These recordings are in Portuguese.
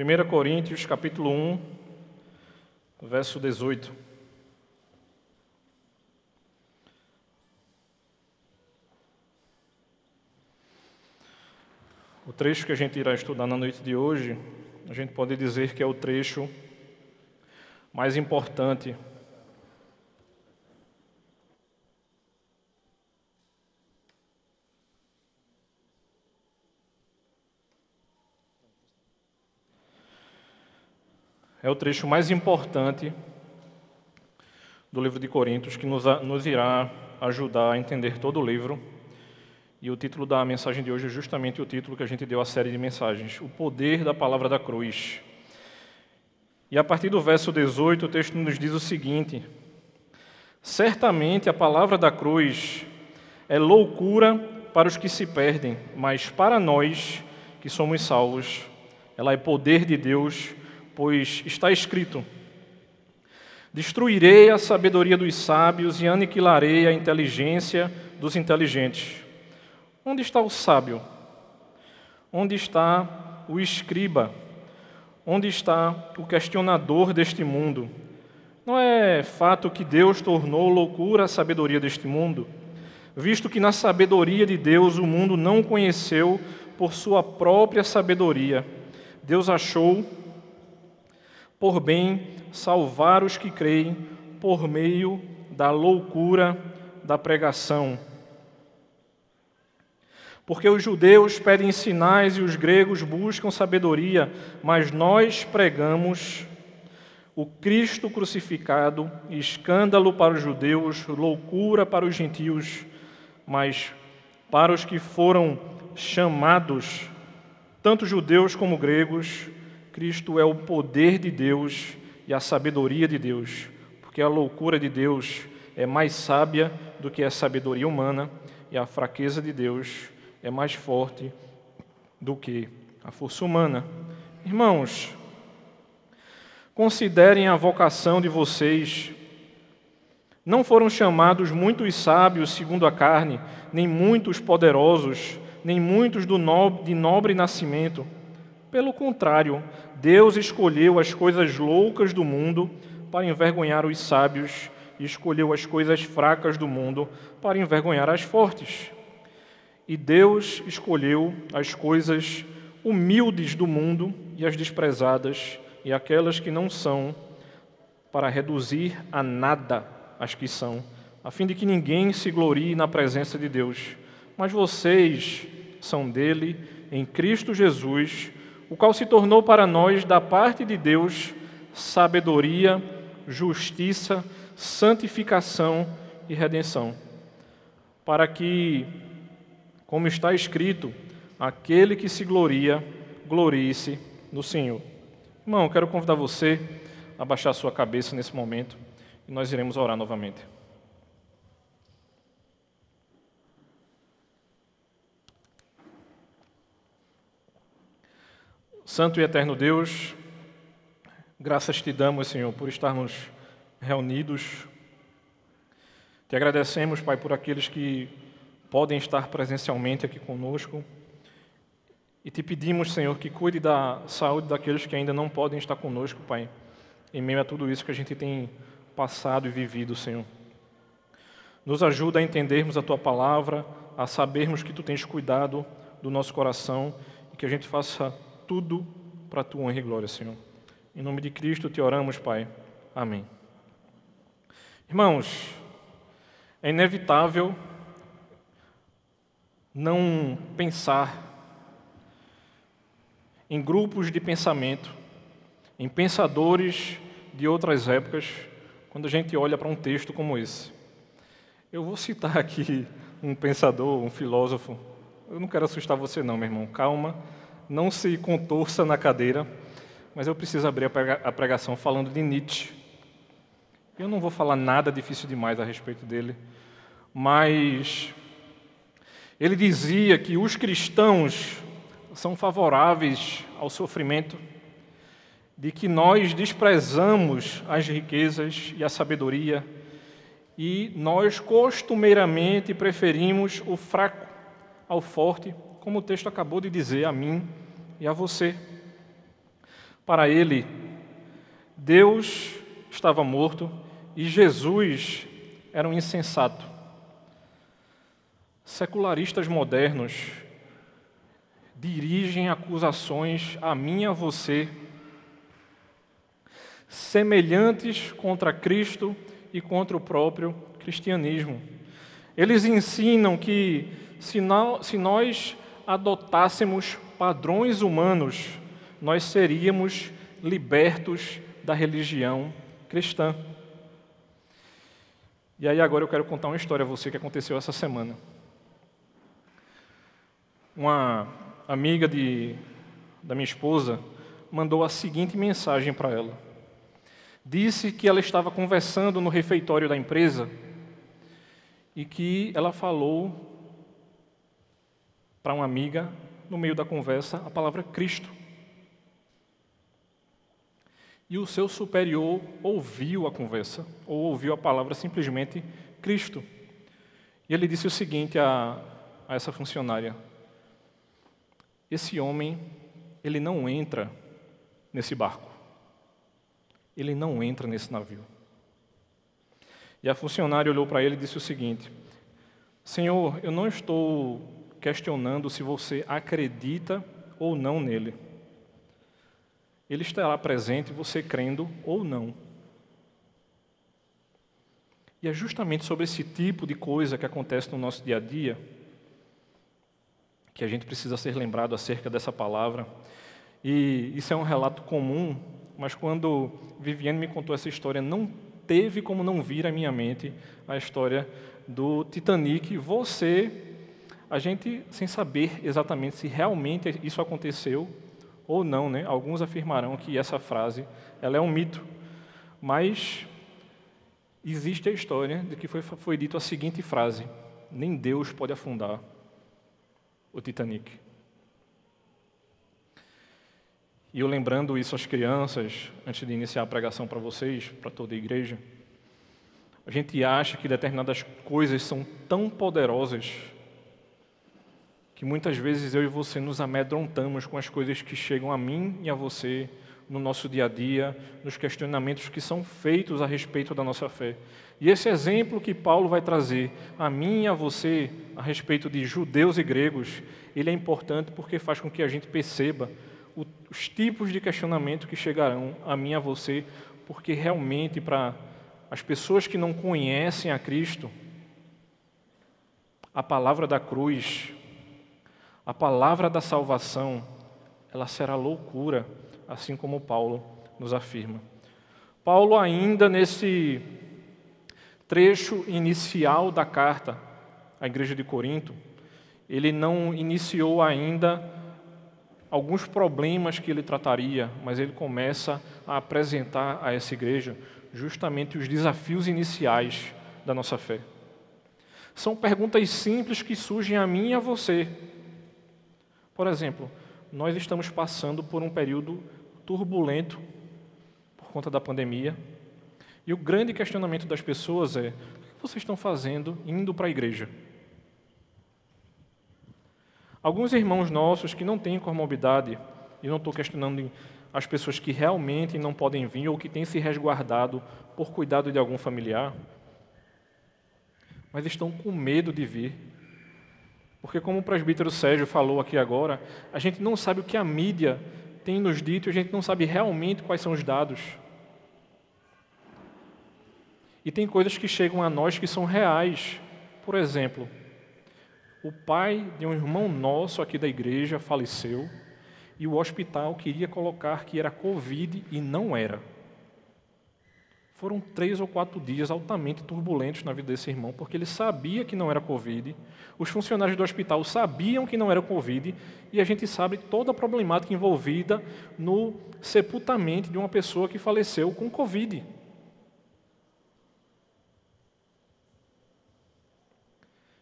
1 Coríntios, capítulo 1, verso 18. O trecho que a gente irá estudar na noite de hoje, a gente pode dizer que é o trecho mais importante é o trecho mais importante do livro de Coríntios, que nos, nos irá ajudar a entender todo o livro. E o título da mensagem de hoje é justamente o título que a gente deu à série de mensagens: O Poder da Palavra da Cruz. E a partir do verso 18, o texto nos diz o seguinte: Certamente a palavra da cruz é loucura para os que se perdem, mas para nós que somos salvos, ela é poder de Deus pois está escrito: Destruirei a sabedoria dos sábios e aniquilarei a inteligência dos inteligentes. Onde está o sábio? Onde está o escriba? Onde está o questionador deste mundo? Não é fato que Deus tornou loucura a sabedoria deste mundo, visto que na sabedoria de Deus o mundo não conheceu por sua própria sabedoria. Deus achou por bem salvar os que creem por meio da loucura da pregação. Porque os judeus pedem sinais e os gregos buscam sabedoria, mas nós pregamos o Cristo crucificado, escândalo para os judeus, loucura para os gentios, mas para os que foram chamados, tanto judeus como gregos, Cristo é o poder de Deus e a sabedoria de Deus, porque a loucura de Deus é mais sábia do que a sabedoria humana e a fraqueza de Deus é mais forte do que a força humana. Irmãos, considerem a vocação de vocês. Não foram chamados muitos sábios segundo a carne, nem muitos poderosos, nem muitos do nobre, de nobre nascimento pelo contrário, Deus escolheu as coisas loucas do mundo para envergonhar os sábios e escolheu as coisas fracas do mundo para envergonhar as fortes. E Deus escolheu as coisas humildes do mundo e as desprezadas e aquelas que não são para reduzir a nada as que são, a fim de que ninguém se glorie na presença de Deus. Mas vocês são dele em Cristo Jesus o qual se tornou para nós, da parte de Deus, sabedoria, justiça, santificação e redenção, para que, como está escrito, aquele que se gloria, glorie-se no Senhor. Irmão, quero convidar você a baixar sua cabeça nesse momento e nós iremos orar novamente. Santo e eterno Deus, graças te damos, Senhor, por estarmos reunidos. Te agradecemos, Pai, por aqueles que podem estar presencialmente aqui conosco. E te pedimos, Senhor, que cuide da saúde daqueles que ainda não podem estar conosco, Pai, em meio a tudo isso que a gente tem passado e vivido, Senhor. Nos ajuda a entendermos a tua palavra, a sabermos que tu tens cuidado do nosso coração e que a gente faça tudo para a tua honra e glória, Senhor. Em nome de Cristo te oramos, Pai. Amém. Irmãos, é inevitável não pensar em grupos de pensamento, em pensadores de outras épocas, quando a gente olha para um texto como esse. Eu vou citar aqui um pensador, um filósofo. Eu não quero assustar você, não, meu irmão. Calma não se contorça na cadeira, mas eu preciso abrir a pregação falando de Nietzsche. Eu não vou falar nada difícil demais a respeito dele, mas ele dizia que os cristãos são favoráveis ao sofrimento, de que nós desprezamos as riquezas e a sabedoria, e nós costumeiramente preferimos o fraco ao forte como o texto acabou de dizer a mim e a você. Para ele, Deus estava morto e Jesus era um insensato. Secularistas modernos dirigem acusações a mim e a você, semelhantes contra Cristo e contra o próprio cristianismo. Eles ensinam que se, nós adotássemos padrões humanos, nós seríamos libertos da religião cristã. E aí agora eu quero contar uma história a você que aconteceu essa semana. Uma amiga de, da minha esposa mandou a seguinte mensagem para ela. Disse que ela estava conversando no refeitório da empresa e que ela falou para uma amiga, no meio da conversa, a palavra Cristo. E o seu superior ouviu a conversa, ou ouviu a palavra simplesmente Cristo. E ele disse o seguinte a, a essa funcionária: esse homem, ele não entra nesse barco. Ele não entra nesse navio. E a funcionária olhou para ele e disse o seguinte: Senhor, eu não estou questionando se você acredita ou não nele. Ele estará presente, você crendo ou não. E é justamente sobre esse tipo de coisa que acontece no nosso dia a dia que a gente precisa ser lembrado acerca dessa palavra. E isso é um relato comum, mas quando Viviane me contou essa história, não teve como não vir à minha mente a história do Titanic. Você, a gente sem saber exatamente se realmente isso aconteceu ou não, né? Alguns afirmarão que essa frase ela é um mito, mas existe a história de que foi, foi dito a seguinte frase: nem Deus pode afundar o Titanic. E eu lembrando isso às crianças, antes de iniciar a pregação para vocês, para toda a igreja, a gente acha que determinadas coisas são tão poderosas que muitas vezes eu e você nos amedrontamos com as coisas que chegam a mim e a você no nosso dia a dia, nos questionamentos que são feitos a respeito da nossa fé. E esse exemplo que Paulo vai trazer a mim e a você a respeito de judeus e gregos, ele é importante porque faz com que a gente perceba os tipos de questionamento que chegarão a mim e a você, porque realmente para as pessoas que não conhecem a Cristo, a palavra da cruz, a palavra da salvação, ela será loucura assim como Paulo nos afirma. Paulo, ainda nesse trecho inicial da carta à igreja de Corinto, ele não iniciou ainda alguns problemas que ele trataria, mas ele começa a apresentar a essa igreja justamente os desafios iniciais da nossa fé. São perguntas simples que surgem a mim e a você. Por exemplo, nós estamos passando por um período turbulento por conta da pandemia. E o grande questionamento das pessoas é: o que vocês estão fazendo indo para a igreja? Alguns irmãos nossos que não têm comorbidade, e não estou questionando as pessoas que realmente não podem vir ou que têm se resguardado por cuidado de algum familiar, mas estão com medo de vir. Porque, como o presbítero Sérgio falou aqui agora, a gente não sabe o que a mídia tem nos dito e a gente não sabe realmente quais são os dados. E tem coisas que chegam a nós que são reais. Por exemplo, o pai de um irmão nosso aqui da igreja faleceu e o hospital queria colocar que era Covid e não era. Foram três ou quatro dias altamente turbulentos na vida desse irmão, porque ele sabia que não era Covid, os funcionários do hospital sabiam que não era Covid, e a gente sabe toda a problemática envolvida no sepultamento de uma pessoa que faleceu com Covid.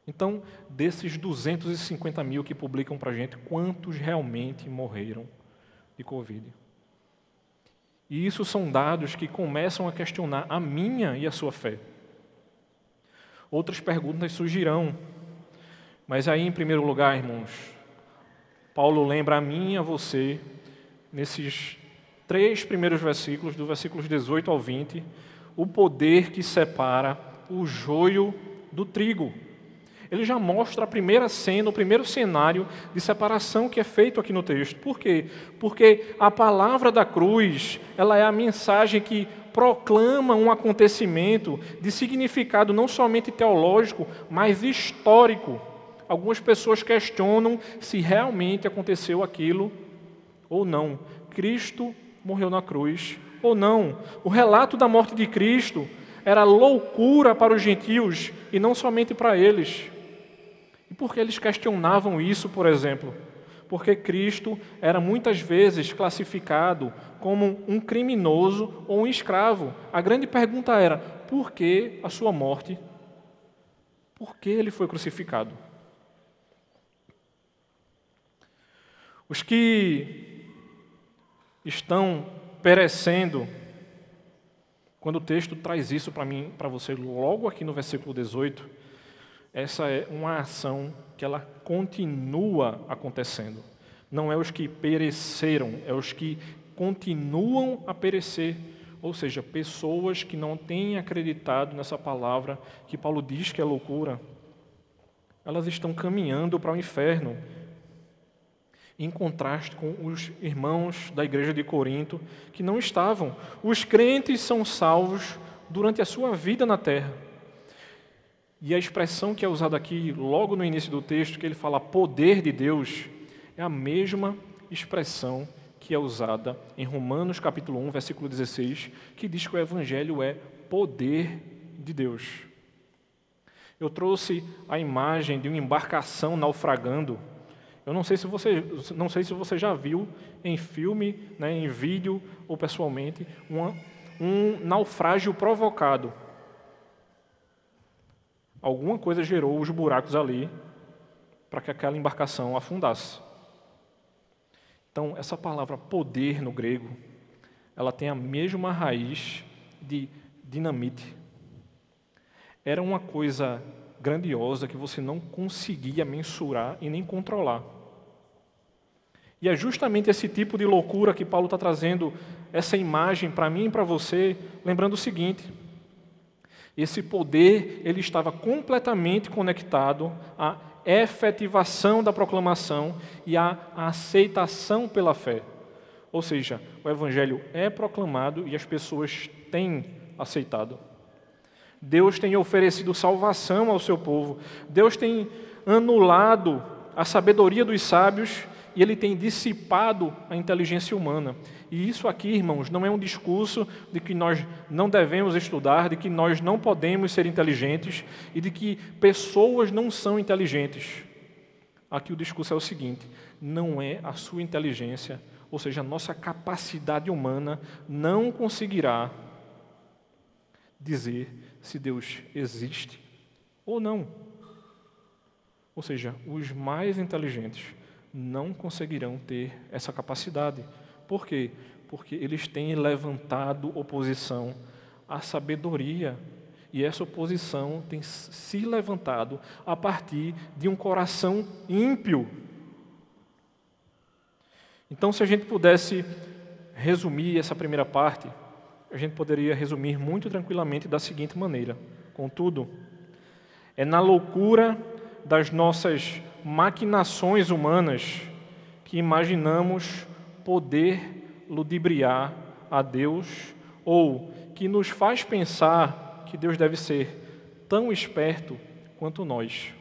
Então, desses 250 mil que publicam para a gente, quantos realmente morreram de Covid? E isso são dados que começam a questionar a minha e a sua fé. Outras perguntas surgirão, mas aí, em primeiro lugar, irmãos, Paulo lembra a mim e a você, nesses três primeiros versículos, do versículos 18 ao 20, o poder que separa o joio do trigo. Ele já mostra a primeira cena, o primeiro cenário de separação que é feito aqui no texto. Por quê? Porque a palavra da cruz, ela é a mensagem que proclama um acontecimento de significado não somente teológico, mas histórico. Algumas pessoas questionam se realmente aconteceu aquilo ou não. Cristo morreu na cruz ou não. O relato da morte de Cristo era loucura para os gentios e não somente para eles. E por que eles questionavam isso, por exemplo? Porque Cristo era muitas vezes classificado como um criminoso ou um escravo. A grande pergunta era: por que a sua morte? Por que ele foi crucificado? Os que estão perecendo, quando o texto traz isso para mim, para você, logo aqui no versículo 18, essa é uma ação que ela continua acontecendo. Não é os que pereceram, é os que continuam a perecer. Ou seja, pessoas que não têm acreditado nessa palavra que Paulo diz que é loucura, elas estão caminhando para o inferno. Em contraste com os irmãos da igreja de Corinto, que não estavam. Os crentes são salvos durante a sua vida na terra. E a expressão que é usada aqui, logo no início do texto, que ele fala poder de Deus, é a mesma expressão que é usada em Romanos capítulo 1, versículo 16, que diz que o evangelho é poder de Deus. Eu trouxe a imagem de uma embarcação naufragando. Eu não sei se você, não sei se você já viu em filme, né, em vídeo ou pessoalmente, uma, um naufrágio provocado alguma coisa gerou os buracos ali para que aquela embarcação afundasse. Então, essa palavra poder no grego, ela tem a mesma raiz de dinamite. Era uma coisa grandiosa que você não conseguia mensurar e nem controlar. E é justamente esse tipo de loucura que Paulo está trazendo essa imagem para mim e para você, lembrando o seguinte: esse poder ele estava completamente conectado à efetivação da proclamação e à aceitação pela fé. Ou seja, o evangelho é proclamado e as pessoas têm aceitado. Deus tem oferecido salvação ao seu povo. Deus tem anulado a sabedoria dos sábios e ele tem dissipado a inteligência humana. E isso aqui, irmãos, não é um discurso de que nós não devemos estudar, de que nós não podemos ser inteligentes e de que pessoas não são inteligentes. Aqui o discurso é o seguinte: não é a sua inteligência, ou seja, a nossa capacidade humana não conseguirá dizer se Deus existe ou não. Ou seja, os mais inteligentes não conseguirão ter essa capacidade. Por quê? Porque eles têm levantado oposição à sabedoria. E essa oposição tem se levantado a partir de um coração ímpio. Então, se a gente pudesse resumir essa primeira parte, a gente poderia resumir muito tranquilamente da seguinte maneira: contudo, é na loucura das nossas maquinações humanas que imaginamos poder ludibriar a Deus ou que nos faz pensar que Deus deve ser tão esperto quanto nós.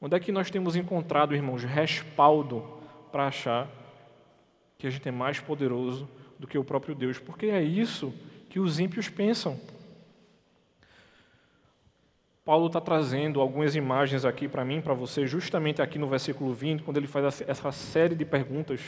Onde é que nós temos encontrado, irmãos, respaldo para achar que a gente é mais poderoso do que o próprio Deus? Porque é isso que os ímpios pensam. Paulo está trazendo algumas imagens aqui para mim, para você, justamente aqui no versículo 20, quando ele faz essa série de perguntas.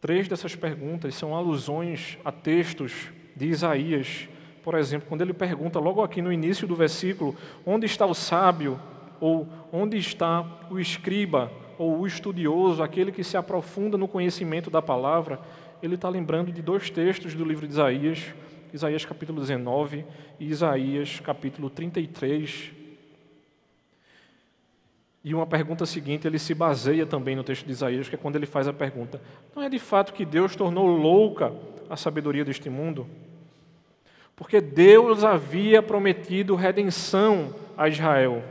Três dessas perguntas são alusões a textos de Isaías. Por exemplo, quando ele pergunta logo aqui no início do versículo: onde está o sábio? Ou onde está o escriba? Ou o estudioso, aquele que se aprofunda no conhecimento da palavra? Ele está lembrando de dois textos do livro de Isaías Isaías capítulo 19 e Isaías capítulo 33. E uma pergunta seguinte, ele se baseia também no texto de Isaías, que é quando ele faz a pergunta: Não é de fato que Deus tornou louca a sabedoria deste mundo? Porque Deus havia prometido redenção a Israel.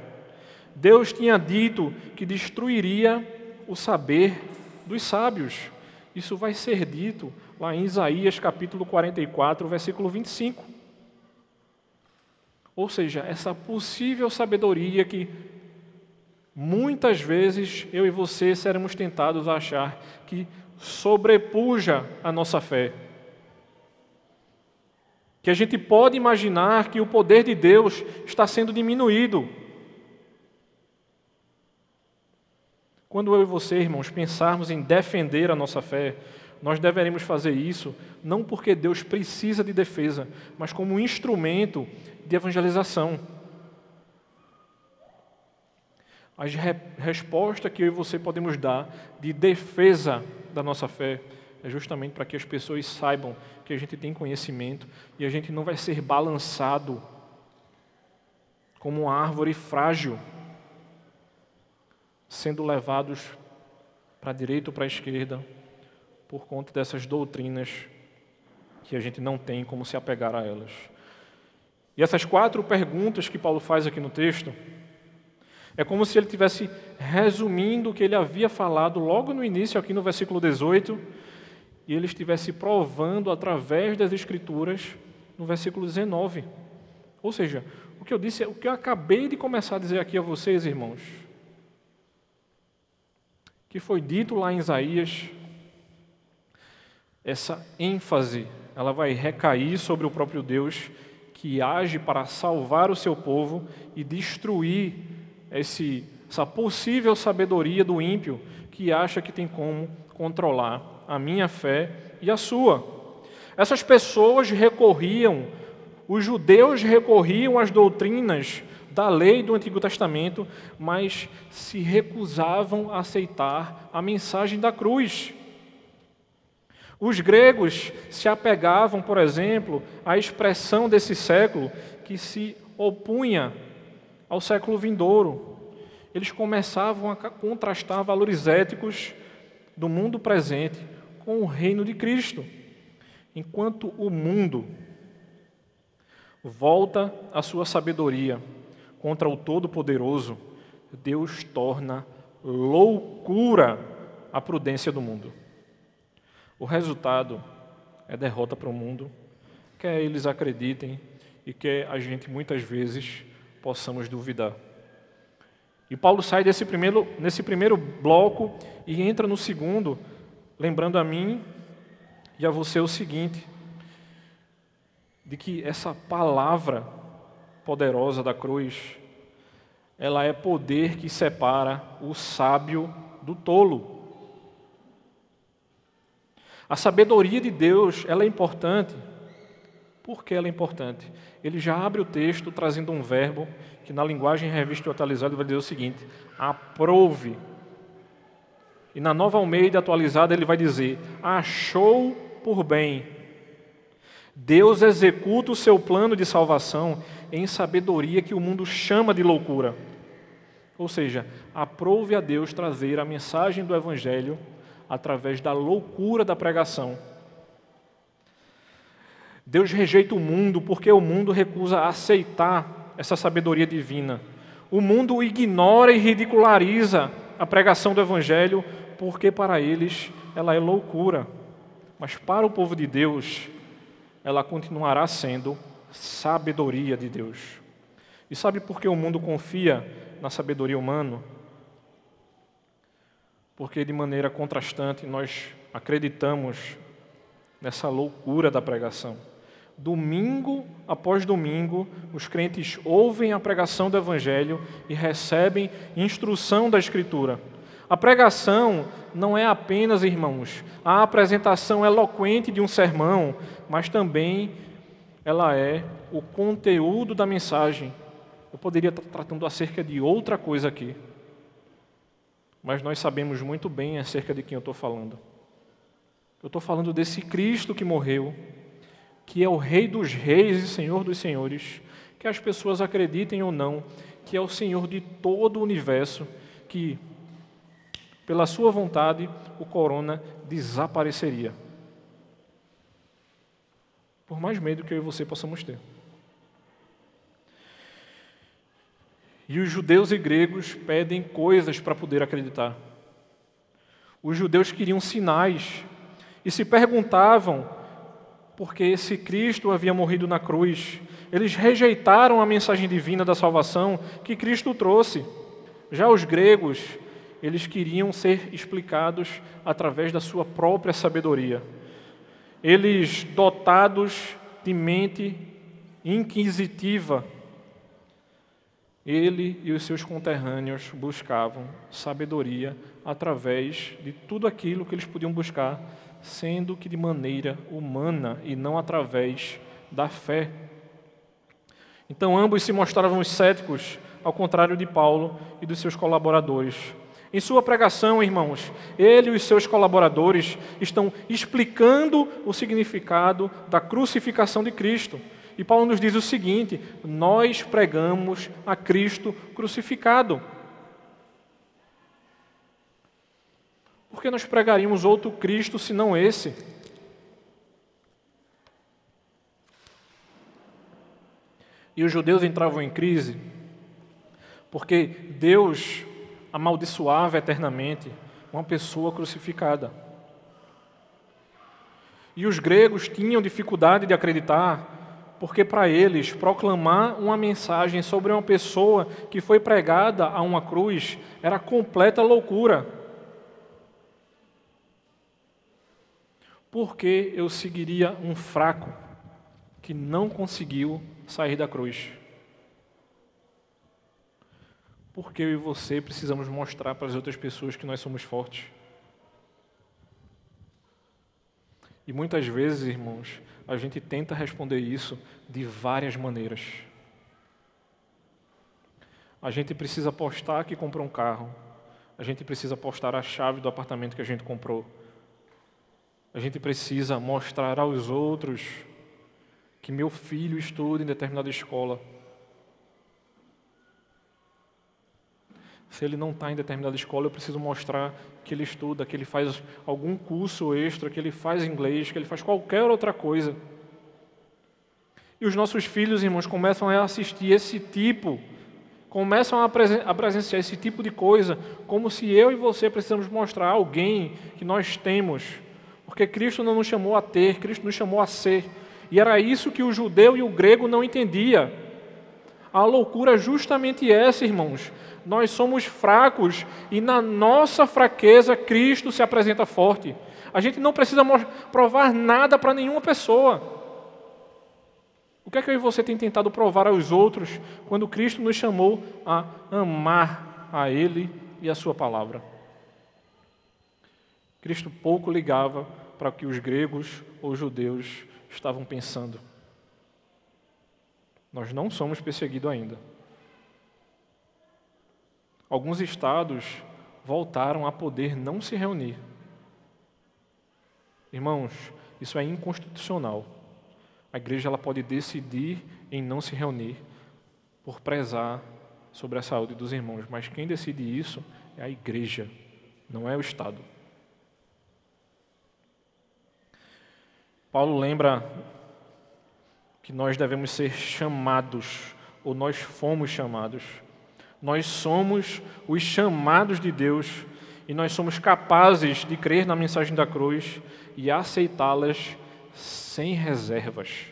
Deus tinha dito que destruiria o saber dos sábios. Isso vai ser dito lá em Isaías capítulo 44, versículo 25. Ou seja, essa possível sabedoria que muitas vezes eu e você seremos tentados a achar que sobrepuja a nossa fé. Que a gente pode imaginar que o poder de Deus está sendo diminuído. Quando eu e você, irmãos, pensarmos em defender a nossa fé, nós deveremos fazer isso não porque Deus precisa de defesa, mas como um instrumento de evangelização. A resposta que eu e você podemos dar de defesa da nossa fé é justamente para que as pessoas saibam que a gente tem conhecimento e a gente não vai ser balançado como uma árvore frágil, sendo levados para a direita ou para a esquerda por conta dessas doutrinas que a gente não tem como se apegar a elas. E essas quatro perguntas que Paulo faz aqui no texto, é como se ele tivesse resumindo o que ele havia falado logo no início, aqui no versículo 18, e ele estivesse provando através das Escrituras no versículo 19. Ou seja, o que eu disse, o que eu acabei de começar a dizer aqui a vocês, irmãos, que foi dito lá em Isaías, essa ênfase, ela vai recair sobre o próprio Deus que age para salvar o seu povo e destruir esse, essa possível sabedoria do ímpio que acha que tem como controlar a minha fé e a sua. Essas pessoas recorriam, os judeus recorriam às doutrinas da lei do Antigo Testamento, mas se recusavam a aceitar a mensagem da cruz. Os gregos se apegavam, por exemplo, à expressão desse século que se opunha ao século vindouro. Eles começavam a contrastar valores éticos do mundo presente com o reino de Cristo. Enquanto o mundo volta a sua sabedoria contra o Todo-Poderoso, Deus torna loucura a prudência do mundo. O resultado é derrota para o mundo, quer eles acreditem e quer a gente muitas vezes possamos duvidar. E Paulo sai desse primeiro, nesse primeiro bloco e entra no segundo, lembrando a mim e a você o seguinte: de que essa palavra poderosa da cruz, ela é poder que separa o sábio do tolo. A sabedoria de Deus, ela é importante. Por que ela é importante? Ele já abre o texto trazendo um verbo que na linguagem revista atualizada vai dizer o seguinte: aprove. E na nova Almeida atualizada ele vai dizer: achou por bem. Deus executa o seu plano de salvação em sabedoria que o mundo chama de loucura. Ou seja, aprove a Deus trazer a mensagem do Evangelho através da loucura da pregação. Deus rejeita o mundo porque o mundo recusa aceitar essa sabedoria divina. O mundo ignora e ridiculariza a pregação do Evangelho porque para eles ela é loucura. Mas para o povo de Deus, ela continuará sendo sabedoria de Deus. E sabe por que o mundo confia na sabedoria humana? Porque de maneira contrastante nós acreditamos nessa loucura da pregação. Domingo após domingo, os crentes ouvem a pregação do Evangelho e recebem instrução da Escritura. A pregação não é apenas, irmãos, a apresentação eloquente de um sermão, mas também ela é o conteúdo da mensagem. Eu poderia estar tratando acerca de outra coisa aqui, mas nós sabemos muito bem acerca de quem eu estou falando. Eu estou falando desse Cristo que morreu, que é o Rei dos Reis e Senhor dos Senhores, que as pessoas acreditem ou não, que é o Senhor de todo o universo, que, pela sua vontade, o corona desapareceria. Por mais medo que eu e você possamos ter. E os judeus e gregos pedem coisas para poder acreditar. Os judeus queriam sinais e se perguntavam por que esse Cristo havia morrido na cruz. Eles rejeitaram a mensagem divina da salvação que Cristo trouxe. Já os gregos, eles queriam ser explicados através da sua própria sabedoria. Eles, dotados de mente inquisitiva, ele e os seus conterrâneos buscavam sabedoria através de tudo aquilo que eles podiam buscar, sendo que de maneira humana e não através da fé. Então ambos se mostravam céticos, ao contrário de Paulo e dos seus colaboradores. Em sua pregação, irmãos, ele e os seus colaboradores estão explicando o significado da crucificação de Cristo e Paulo nos diz o seguinte: nós pregamos a Cristo crucificado. Por que nós pregaríamos outro Cristo senão esse? E os judeus entravam em crise, porque Deus amaldiçoava eternamente uma pessoa crucificada. E os gregos tinham dificuldade de acreditar porque para eles proclamar uma mensagem sobre uma pessoa que foi pregada a uma cruz era completa loucura. Porque eu seguiria um fraco que não conseguiu sair da cruz? Porque eu e você precisamos mostrar para as outras pessoas que nós somos fortes. E muitas vezes, irmãos, a gente tenta responder isso de várias maneiras. A gente precisa postar que comprou um carro. A gente precisa postar a chave do apartamento que a gente comprou. A gente precisa mostrar aos outros que meu filho estuda em determinada escola. Se ele não está em determinada escola, eu preciso mostrar que ele estuda, que ele faz algum curso extra, que ele faz inglês, que ele faz qualquer outra coisa. E os nossos filhos, irmãos, começam a assistir esse tipo, começam a, a presenciar esse tipo de coisa, como se eu e você precisamos mostrar a alguém que nós temos. Porque Cristo não nos chamou a ter, Cristo nos chamou a ser. E era isso que o judeu e o grego não entendia. A loucura é justamente essa, irmãos nós somos fracos e na nossa fraqueza Cristo se apresenta forte. A gente não precisa provar nada para nenhuma pessoa. O que é que eu e você tem tentado provar aos outros quando Cristo nos chamou a amar a Ele e a Sua palavra? Cristo pouco ligava para o que os gregos ou judeus estavam pensando. Nós não somos perseguidos ainda. Alguns estados voltaram a poder não se reunir. Irmãos, isso é inconstitucional. A igreja ela pode decidir em não se reunir por prezar sobre a saúde dos irmãos, mas quem decide isso é a igreja, não é o Estado. Paulo lembra que nós devemos ser chamados, ou nós fomos chamados, nós somos os chamados de Deus e nós somos capazes de crer na mensagem da cruz e aceitá-las sem reservas.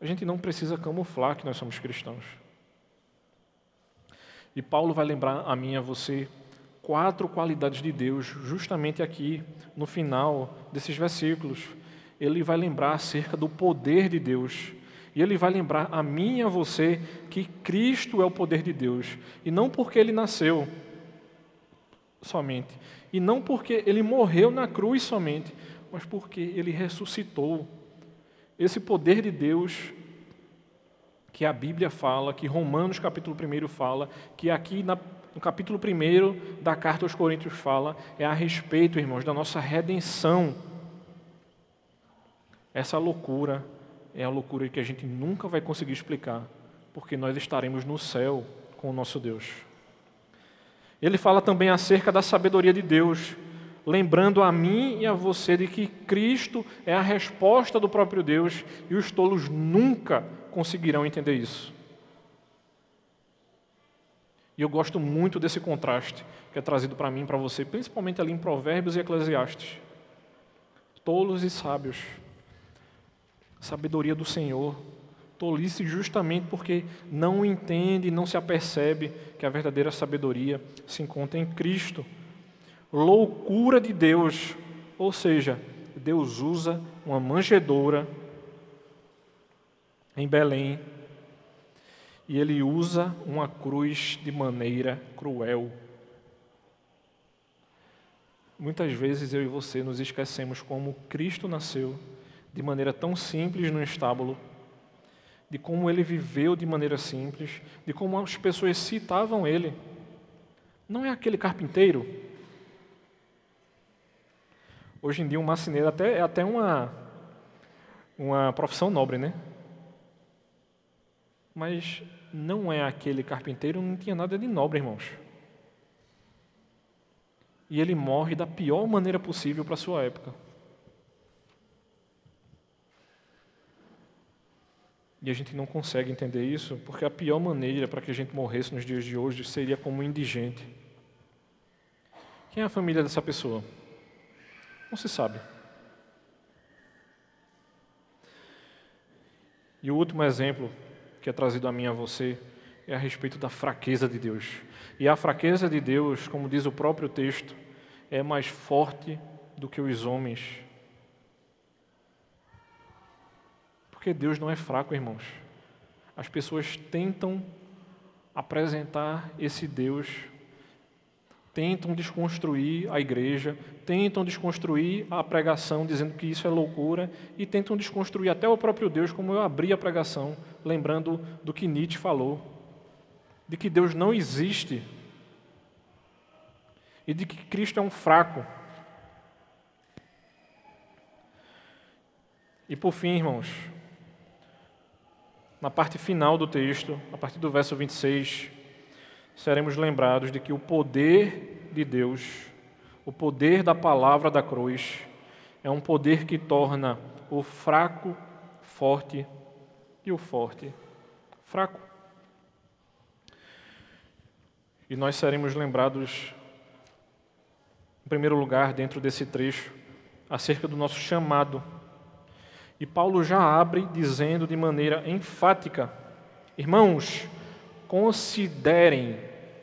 A gente não precisa camuflar que nós somos cristãos. E Paulo vai lembrar a mim e a você quatro qualidades de Deus, justamente aqui no final desses versículos. Ele vai lembrar acerca do poder de Deus e ele vai lembrar a mim e a você que Cristo é o poder de Deus. E não porque ele nasceu somente. E não porque ele morreu na cruz somente. Mas porque ele ressuscitou. Esse poder de Deus que a Bíblia fala, que Romanos capítulo 1 fala, que aqui na, no capítulo 1 da carta aos Coríntios fala, é a respeito, irmãos, da nossa redenção. Essa loucura é a loucura que a gente nunca vai conseguir explicar, porque nós estaremos no céu com o nosso Deus. Ele fala também acerca da sabedoria de Deus, lembrando a mim e a você de que Cristo é a resposta do próprio Deus e os tolos nunca conseguirão entender isso. E eu gosto muito desse contraste que é trazido para mim e para você, principalmente ali em Provérbios e Eclesiastes. Tolos e sábios. Sabedoria do Senhor. Tolice justamente porque não entende, não se apercebe que a verdadeira sabedoria se encontra em Cristo. Loucura de Deus, ou seja, Deus usa uma manjedoura em Belém e ele usa uma cruz de maneira cruel. Muitas vezes eu e você nos esquecemos como Cristo nasceu de maneira tão simples no estábulo, de como ele viveu de maneira simples, de como as pessoas citavam ele. Não é aquele carpinteiro? Hoje em dia, um marceneiro até, é até uma, uma profissão nobre, né? Mas não é aquele carpinteiro, não tinha nada de nobre, irmãos. E ele morre da pior maneira possível para a sua época. E a gente não consegue entender isso, porque a pior maneira para que a gente morresse nos dias de hoje seria como indigente. Quem é a família dessa pessoa? Não se sabe. E o último exemplo que é trazido a mim a você é a respeito da fraqueza de Deus. E a fraqueza de Deus, como diz o próprio texto, é mais forte do que os homens. Porque Deus não é fraco, irmãos. As pessoas tentam apresentar esse Deus, tentam desconstruir a igreja, tentam desconstruir a pregação, dizendo que isso é loucura, e tentam desconstruir até o próprio Deus, como eu abri a pregação, lembrando do que Nietzsche falou, de que Deus não existe e de que Cristo é um fraco. E por fim, irmãos, na parte final do texto, a partir do verso 26, seremos lembrados de que o poder de Deus, o poder da palavra da cruz, é um poder que torna o fraco forte e o forte fraco. E nós seremos lembrados, em primeiro lugar, dentro desse trecho, acerca do nosso chamado e Paulo já abre dizendo de maneira enfática: Irmãos, considerem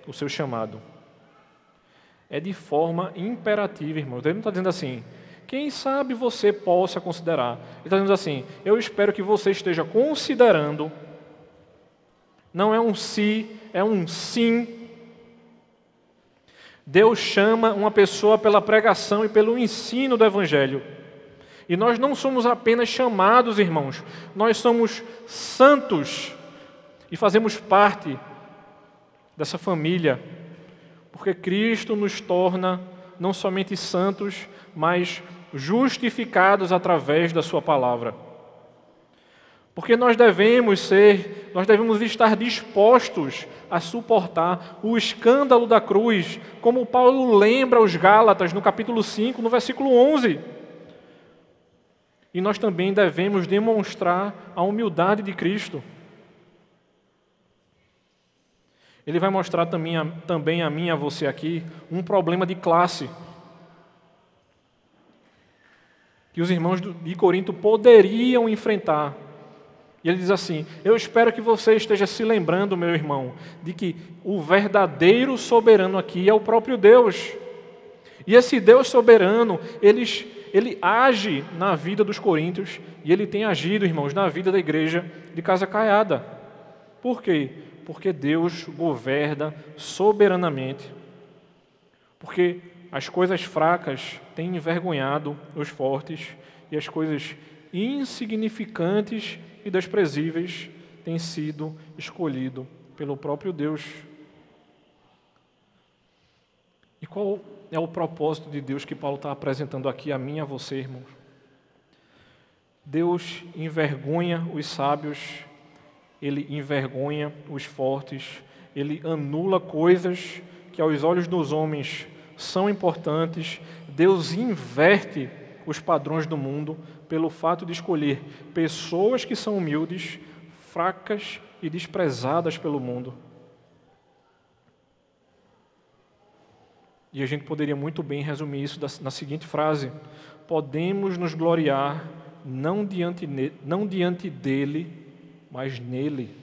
o seu chamado. É de forma imperativa, irmão. Ele não está dizendo assim, quem sabe você possa considerar. Ele está dizendo assim, eu espero que você esteja considerando. Não é um se, é um sim. Deus chama uma pessoa pela pregação e pelo ensino do Evangelho. E nós não somos apenas chamados, irmãos, nós somos santos e fazemos parte dessa família, porque Cristo nos torna não somente santos, mas justificados através da Sua palavra. Porque nós devemos ser, nós devemos estar dispostos a suportar o escândalo da cruz, como Paulo lembra aos Gálatas no capítulo 5, no versículo 11. E nós também devemos demonstrar a humildade de Cristo. Ele vai mostrar também a, também a mim e a você aqui um problema de classe. Que os irmãos de Corinto poderiam enfrentar. E ele diz assim: Eu espero que você esteja se lembrando, meu irmão, de que o verdadeiro soberano aqui é o próprio Deus. E esse Deus soberano, eles ele age na vida dos coríntios e ele tem agido, irmãos, na vida da igreja de Casa Caiada. Por quê? Porque Deus governa soberanamente. Porque as coisas fracas têm envergonhado os fortes e as coisas insignificantes e desprezíveis têm sido escolhido pelo próprio Deus. E qual é o propósito de Deus que Paulo está apresentando aqui a mim e a você, irmãos. Deus envergonha os sábios, ele envergonha os fortes, ele anula coisas que aos olhos dos homens são importantes. Deus inverte os padrões do mundo pelo fato de escolher pessoas que são humildes, fracas e desprezadas pelo mundo. E a gente poderia muito bem resumir isso na seguinte frase: Podemos nos gloriar não diante, não diante dele, mas nele.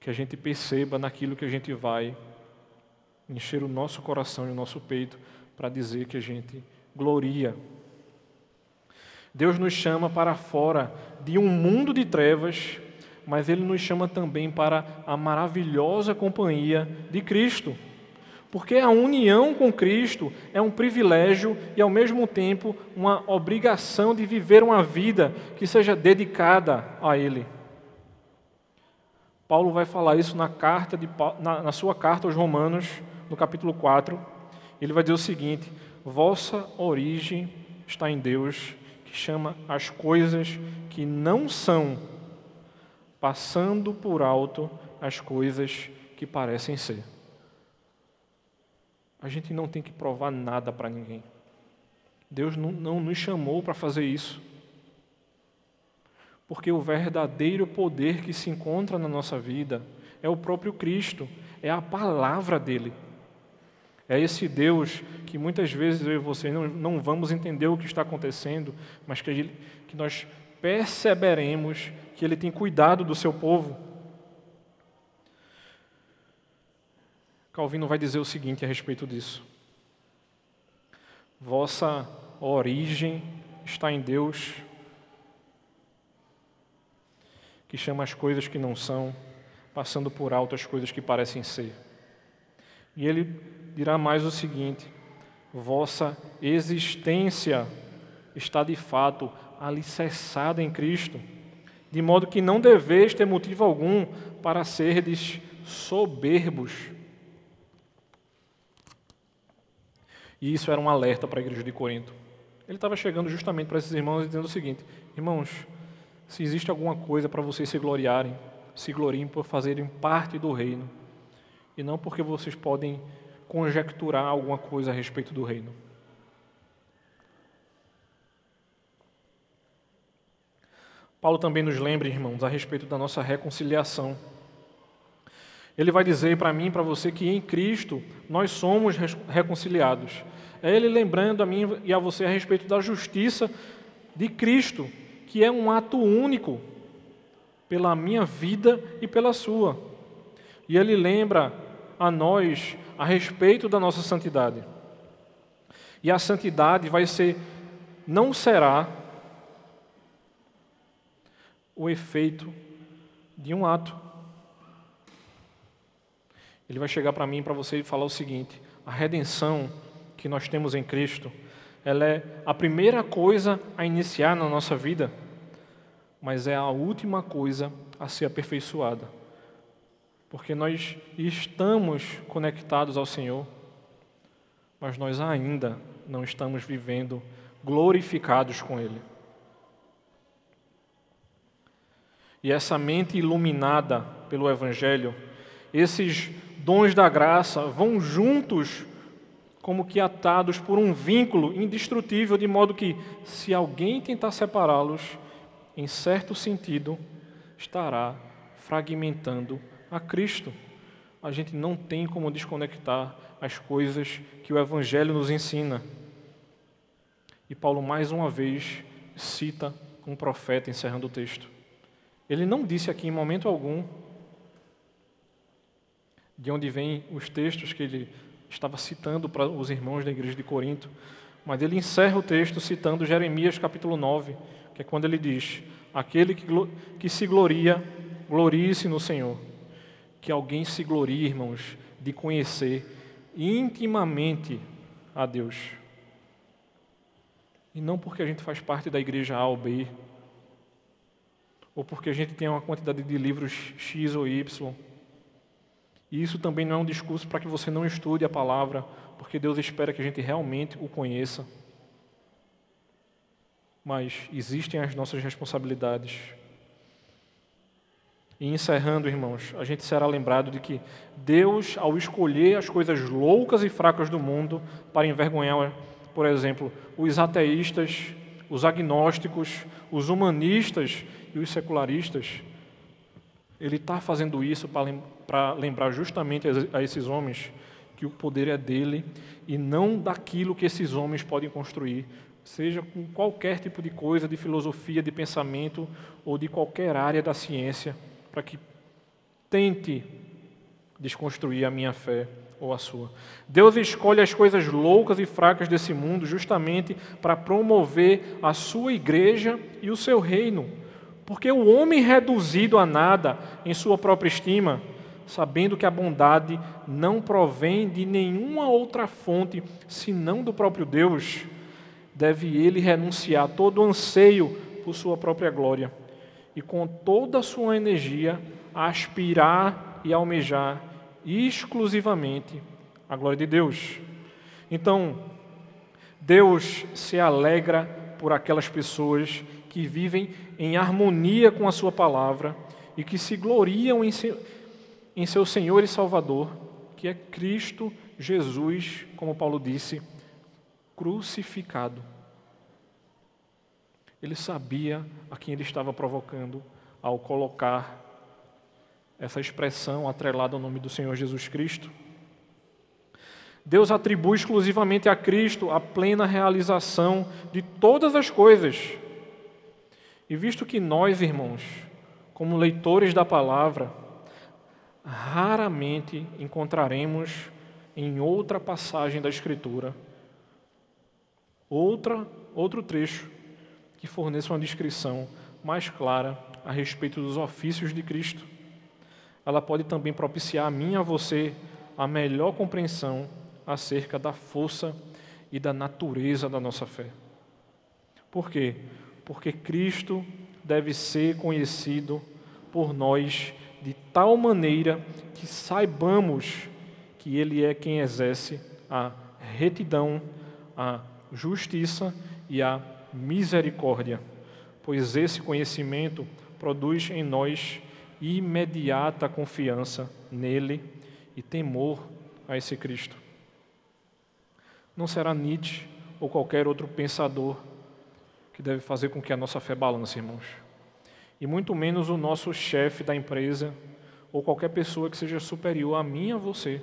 Que a gente perceba naquilo que a gente vai encher o nosso coração e o nosso peito para dizer que a gente gloria. Deus nos chama para fora de um mundo de trevas, mas Ele nos chama também para a maravilhosa companhia de Cristo. Porque a união com Cristo é um privilégio e, ao mesmo tempo, uma obrigação de viver uma vida que seja dedicada a Ele. Paulo vai falar isso na, carta de, na, na sua carta aos Romanos, no capítulo 4. Ele vai dizer o seguinte: Vossa origem está em Deus, que chama as coisas que não são, passando por alto as coisas que parecem ser. A gente não tem que provar nada para ninguém. Deus não, não nos chamou para fazer isso. Porque o verdadeiro poder que se encontra na nossa vida é o próprio Cristo, é a palavra dele. É esse Deus que muitas vezes eu e você não, não vamos entender o que está acontecendo, mas que, ele, que nós perceberemos que Ele tem cuidado do seu povo. Calvino vai dizer o seguinte a respeito disso: Vossa origem está em Deus, que chama as coisas que não são, passando por alto as coisas que parecem ser. E ele dirá mais o seguinte: Vossa existência está de fato alicerçada em Cristo, de modo que não deveis ter motivo algum para serdes soberbos E isso era um alerta para a igreja de Corinto. Ele estava chegando justamente para esses irmãos e dizendo o seguinte: Irmãos, se existe alguma coisa para vocês se gloriarem, se gloriem por fazerem parte do reino, e não porque vocês podem conjecturar alguma coisa a respeito do reino. Paulo também nos lembra, irmãos, a respeito da nossa reconciliação. Ele vai dizer para mim e para você que em Cristo nós somos reconciliados. É ele lembrando a mim e a você a respeito da justiça de Cristo, que é um ato único pela minha vida e pela sua. E ele lembra a nós a respeito da nossa santidade. E a santidade vai ser, não será o efeito de um ato. Ele vai chegar para mim, para você e falar o seguinte: a redenção que nós temos em Cristo, ela é a primeira coisa a iniciar na nossa vida, mas é a última coisa a ser aperfeiçoada. Porque nós estamos conectados ao Senhor, mas nós ainda não estamos vivendo glorificados com Ele. E essa mente iluminada pelo Evangelho, esses dons da graça vão juntos, como que atados por um vínculo indestrutível, de modo que, se alguém tentar separá-los, em certo sentido, estará fragmentando a Cristo. A gente não tem como desconectar as coisas que o Evangelho nos ensina. E Paulo, mais uma vez, cita um profeta encerrando o texto. Ele não disse aqui em momento algum de onde vêm os textos que ele estava citando para os irmãos da igreja de Corinto, mas ele encerra o texto citando Jeremias capítulo 9, que é quando ele diz: Aquele que, que se gloria, glorie-se no Senhor. Que alguém se glorie, irmãos, de conhecer intimamente a Deus. E não porque a gente faz parte da igreja A ou B, ou porque a gente tem uma quantidade de livros X ou Y, e isso também não é um discurso para que você não estude a palavra, porque Deus espera que a gente realmente o conheça. Mas existem as nossas responsabilidades. E encerrando, irmãos, a gente será lembrado de que Deus, ao escolher as coisas loucas e fracas do mundo para envergonhar, por exemplo, os ateístas, os agnósticos, os humanistas e os secularistas, Ele está fazendo isso para lembrar justamente a esses homens que o poder é dele e não daquilo que esses homens podem construir, seja com qualquer tipo de coisa, de filosofia, de pensamento ou de qualquer área da ciência para que tente desconstruir a minha fé ou a sua. Deus escolhe as coisas loucas e fracas desse mundo justamente para promover a sua igreja e o seu reino. Porque o homem reduzido a nada em sua própria estima, sabendo que a bondade não provém de nenhuma outra fonte senão do próprio Deus, deve ele renunciar todo o anseio por sua própria glória e com toda a sua energia aspirar e almejar exclusivamente a glória de Deus. Então, Deus se alegra por aquelas pessoas que vivem em harmonia com a Sua palavra e que se gloriam em seu, em seu Senhor e Salvador, que é Cristo Jesus, como Paulo disse, crucificado. Ele sabia a quem ele estava provocando ao colocar essa expressão atrelada ao nome do Senhor Jesus Cristo. Deus atribui exclusivamente a Cristo a plena realização de todas as coisas. E visto que nós, irmãos, como leitores da palavra, raramente encontraremos em outra passagem da Escritura outra, outro trecho que forneça uma descrição mais clara a respeito dos ofícios de Cristo. Ela pode também propiciar a mim e a você a melhor compreensão acerca da força e da natureza da nossa fé. Por quê? Porque Cristo deve ser conhecido por nós de tal maneira que saibamos que Ele é quem exerce a retidão, a justiça e a misericórdia, pois esse conhecimento produz em nós imediata confiança nele e temor a esse Cristo. Não será Nietzsche ou qualquer outro pensador que deve fazer com que a nossa fé balance, irmãos. E muito menos o nosso chefe da empresa ou qualquer pessoa que seja superior a mim e a você.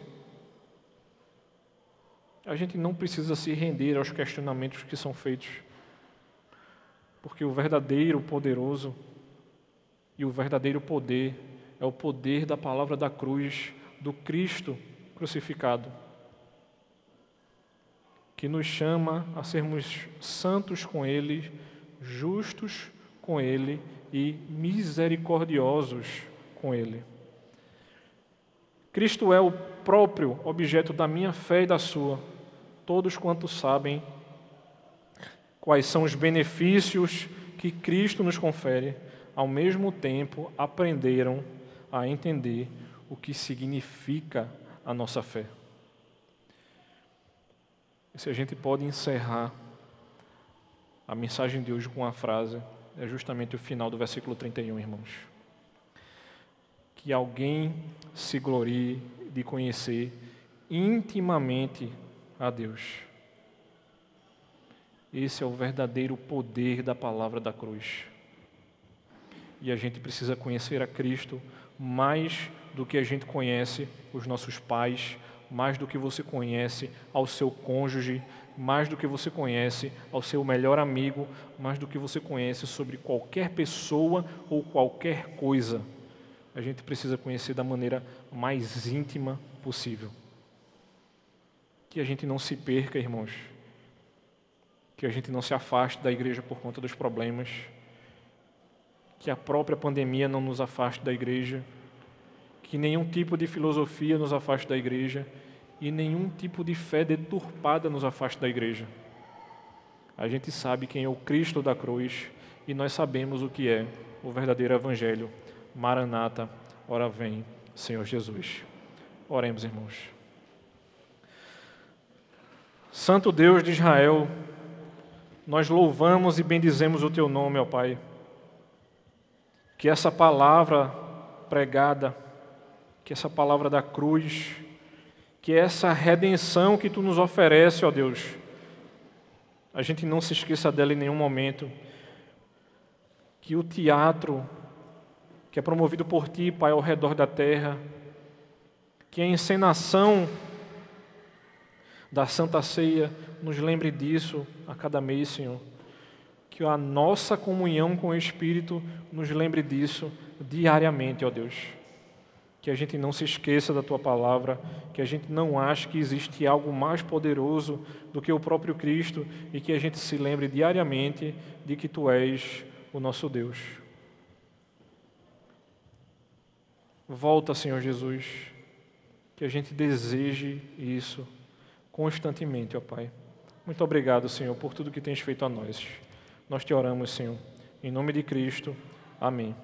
A gente não precisa se render aos questionamentos que são feitos porque o verdadeiro poderoso e o verdadeiro poder é o poder da palavra da cruz, do Cristo crucificado, que nos chama a sermos santos com Ele, justos com Ele e misericordiosos com Ele. Cristo é o próprio objeto da minha fé e da sua. Todos quantos sabem quais são os benefícios que Cristo nos confere, ao mesmo tempo aprenderam a entender o que significa a nossa fé. E se a gente pode encerrar a mensagem de hoje com uma frase, é justamente o final do versículo 31, irmãos. Que alguém se glorie de conhecer intimamente a Deus. Esse é o verdadeiro poder da palavra da cruz. E a gente precisa conhecer a Cristo mais do que a gente conhece os nossos pais, mais do que você conhece ao seu cônjuge, mais do que você conhece ao seu melhor amigo, mais do que você conhece sobre qualquer pessoa ou qualquer coisa. A gente precisa conhecer da maneira mais íntima possível. Que a gente não se perca, irmãos que a gente não se afaste da igreja por conta dos problemas, que a própria pandemia não nos afaste da igreja, que nenhum tipo de filosofia nos afaste da igreja e nenhum tipo de fé deturpada nos afaste da igreja. A gente sabe quem é o Cristo da cruz e nós sabemos o que é o verdadeiro Evangelho. Maranata, ora vem, Senhor Jesus. Oremos, irmãos. Santo Deus de Israel, nós louvamos e bendizemos o teu nome, ó Pai. Que essa palavra pregada, que essa palavra da cruz, que essa redenção que tu nos oferece, ó Deus, a gente não se esqueça dela em nenhum momento. Que o teatro que é promovido por ti, Pai, ao redor da terra, que a encenação da Santa Ceia nos lembre disso a cada mês, Senhor. Que a nossa comunhão com o Espírito nos lembre disso diariamente, ó Deus. Que a gente não se esqueça da tua palavra, que a gente não ache que existe algo mais poderoso do que o próprio Cristo e que a gente se lembre diariamente de que tu és o nosso Deus. Volta, Senhor Jesus, que a gente deseje isso constantemente, ó Pai. Muito obrigado, Senhor, por tudo que tens feito a nós. Nós te oramos, Senhor. Em nome de Cristo. Amém.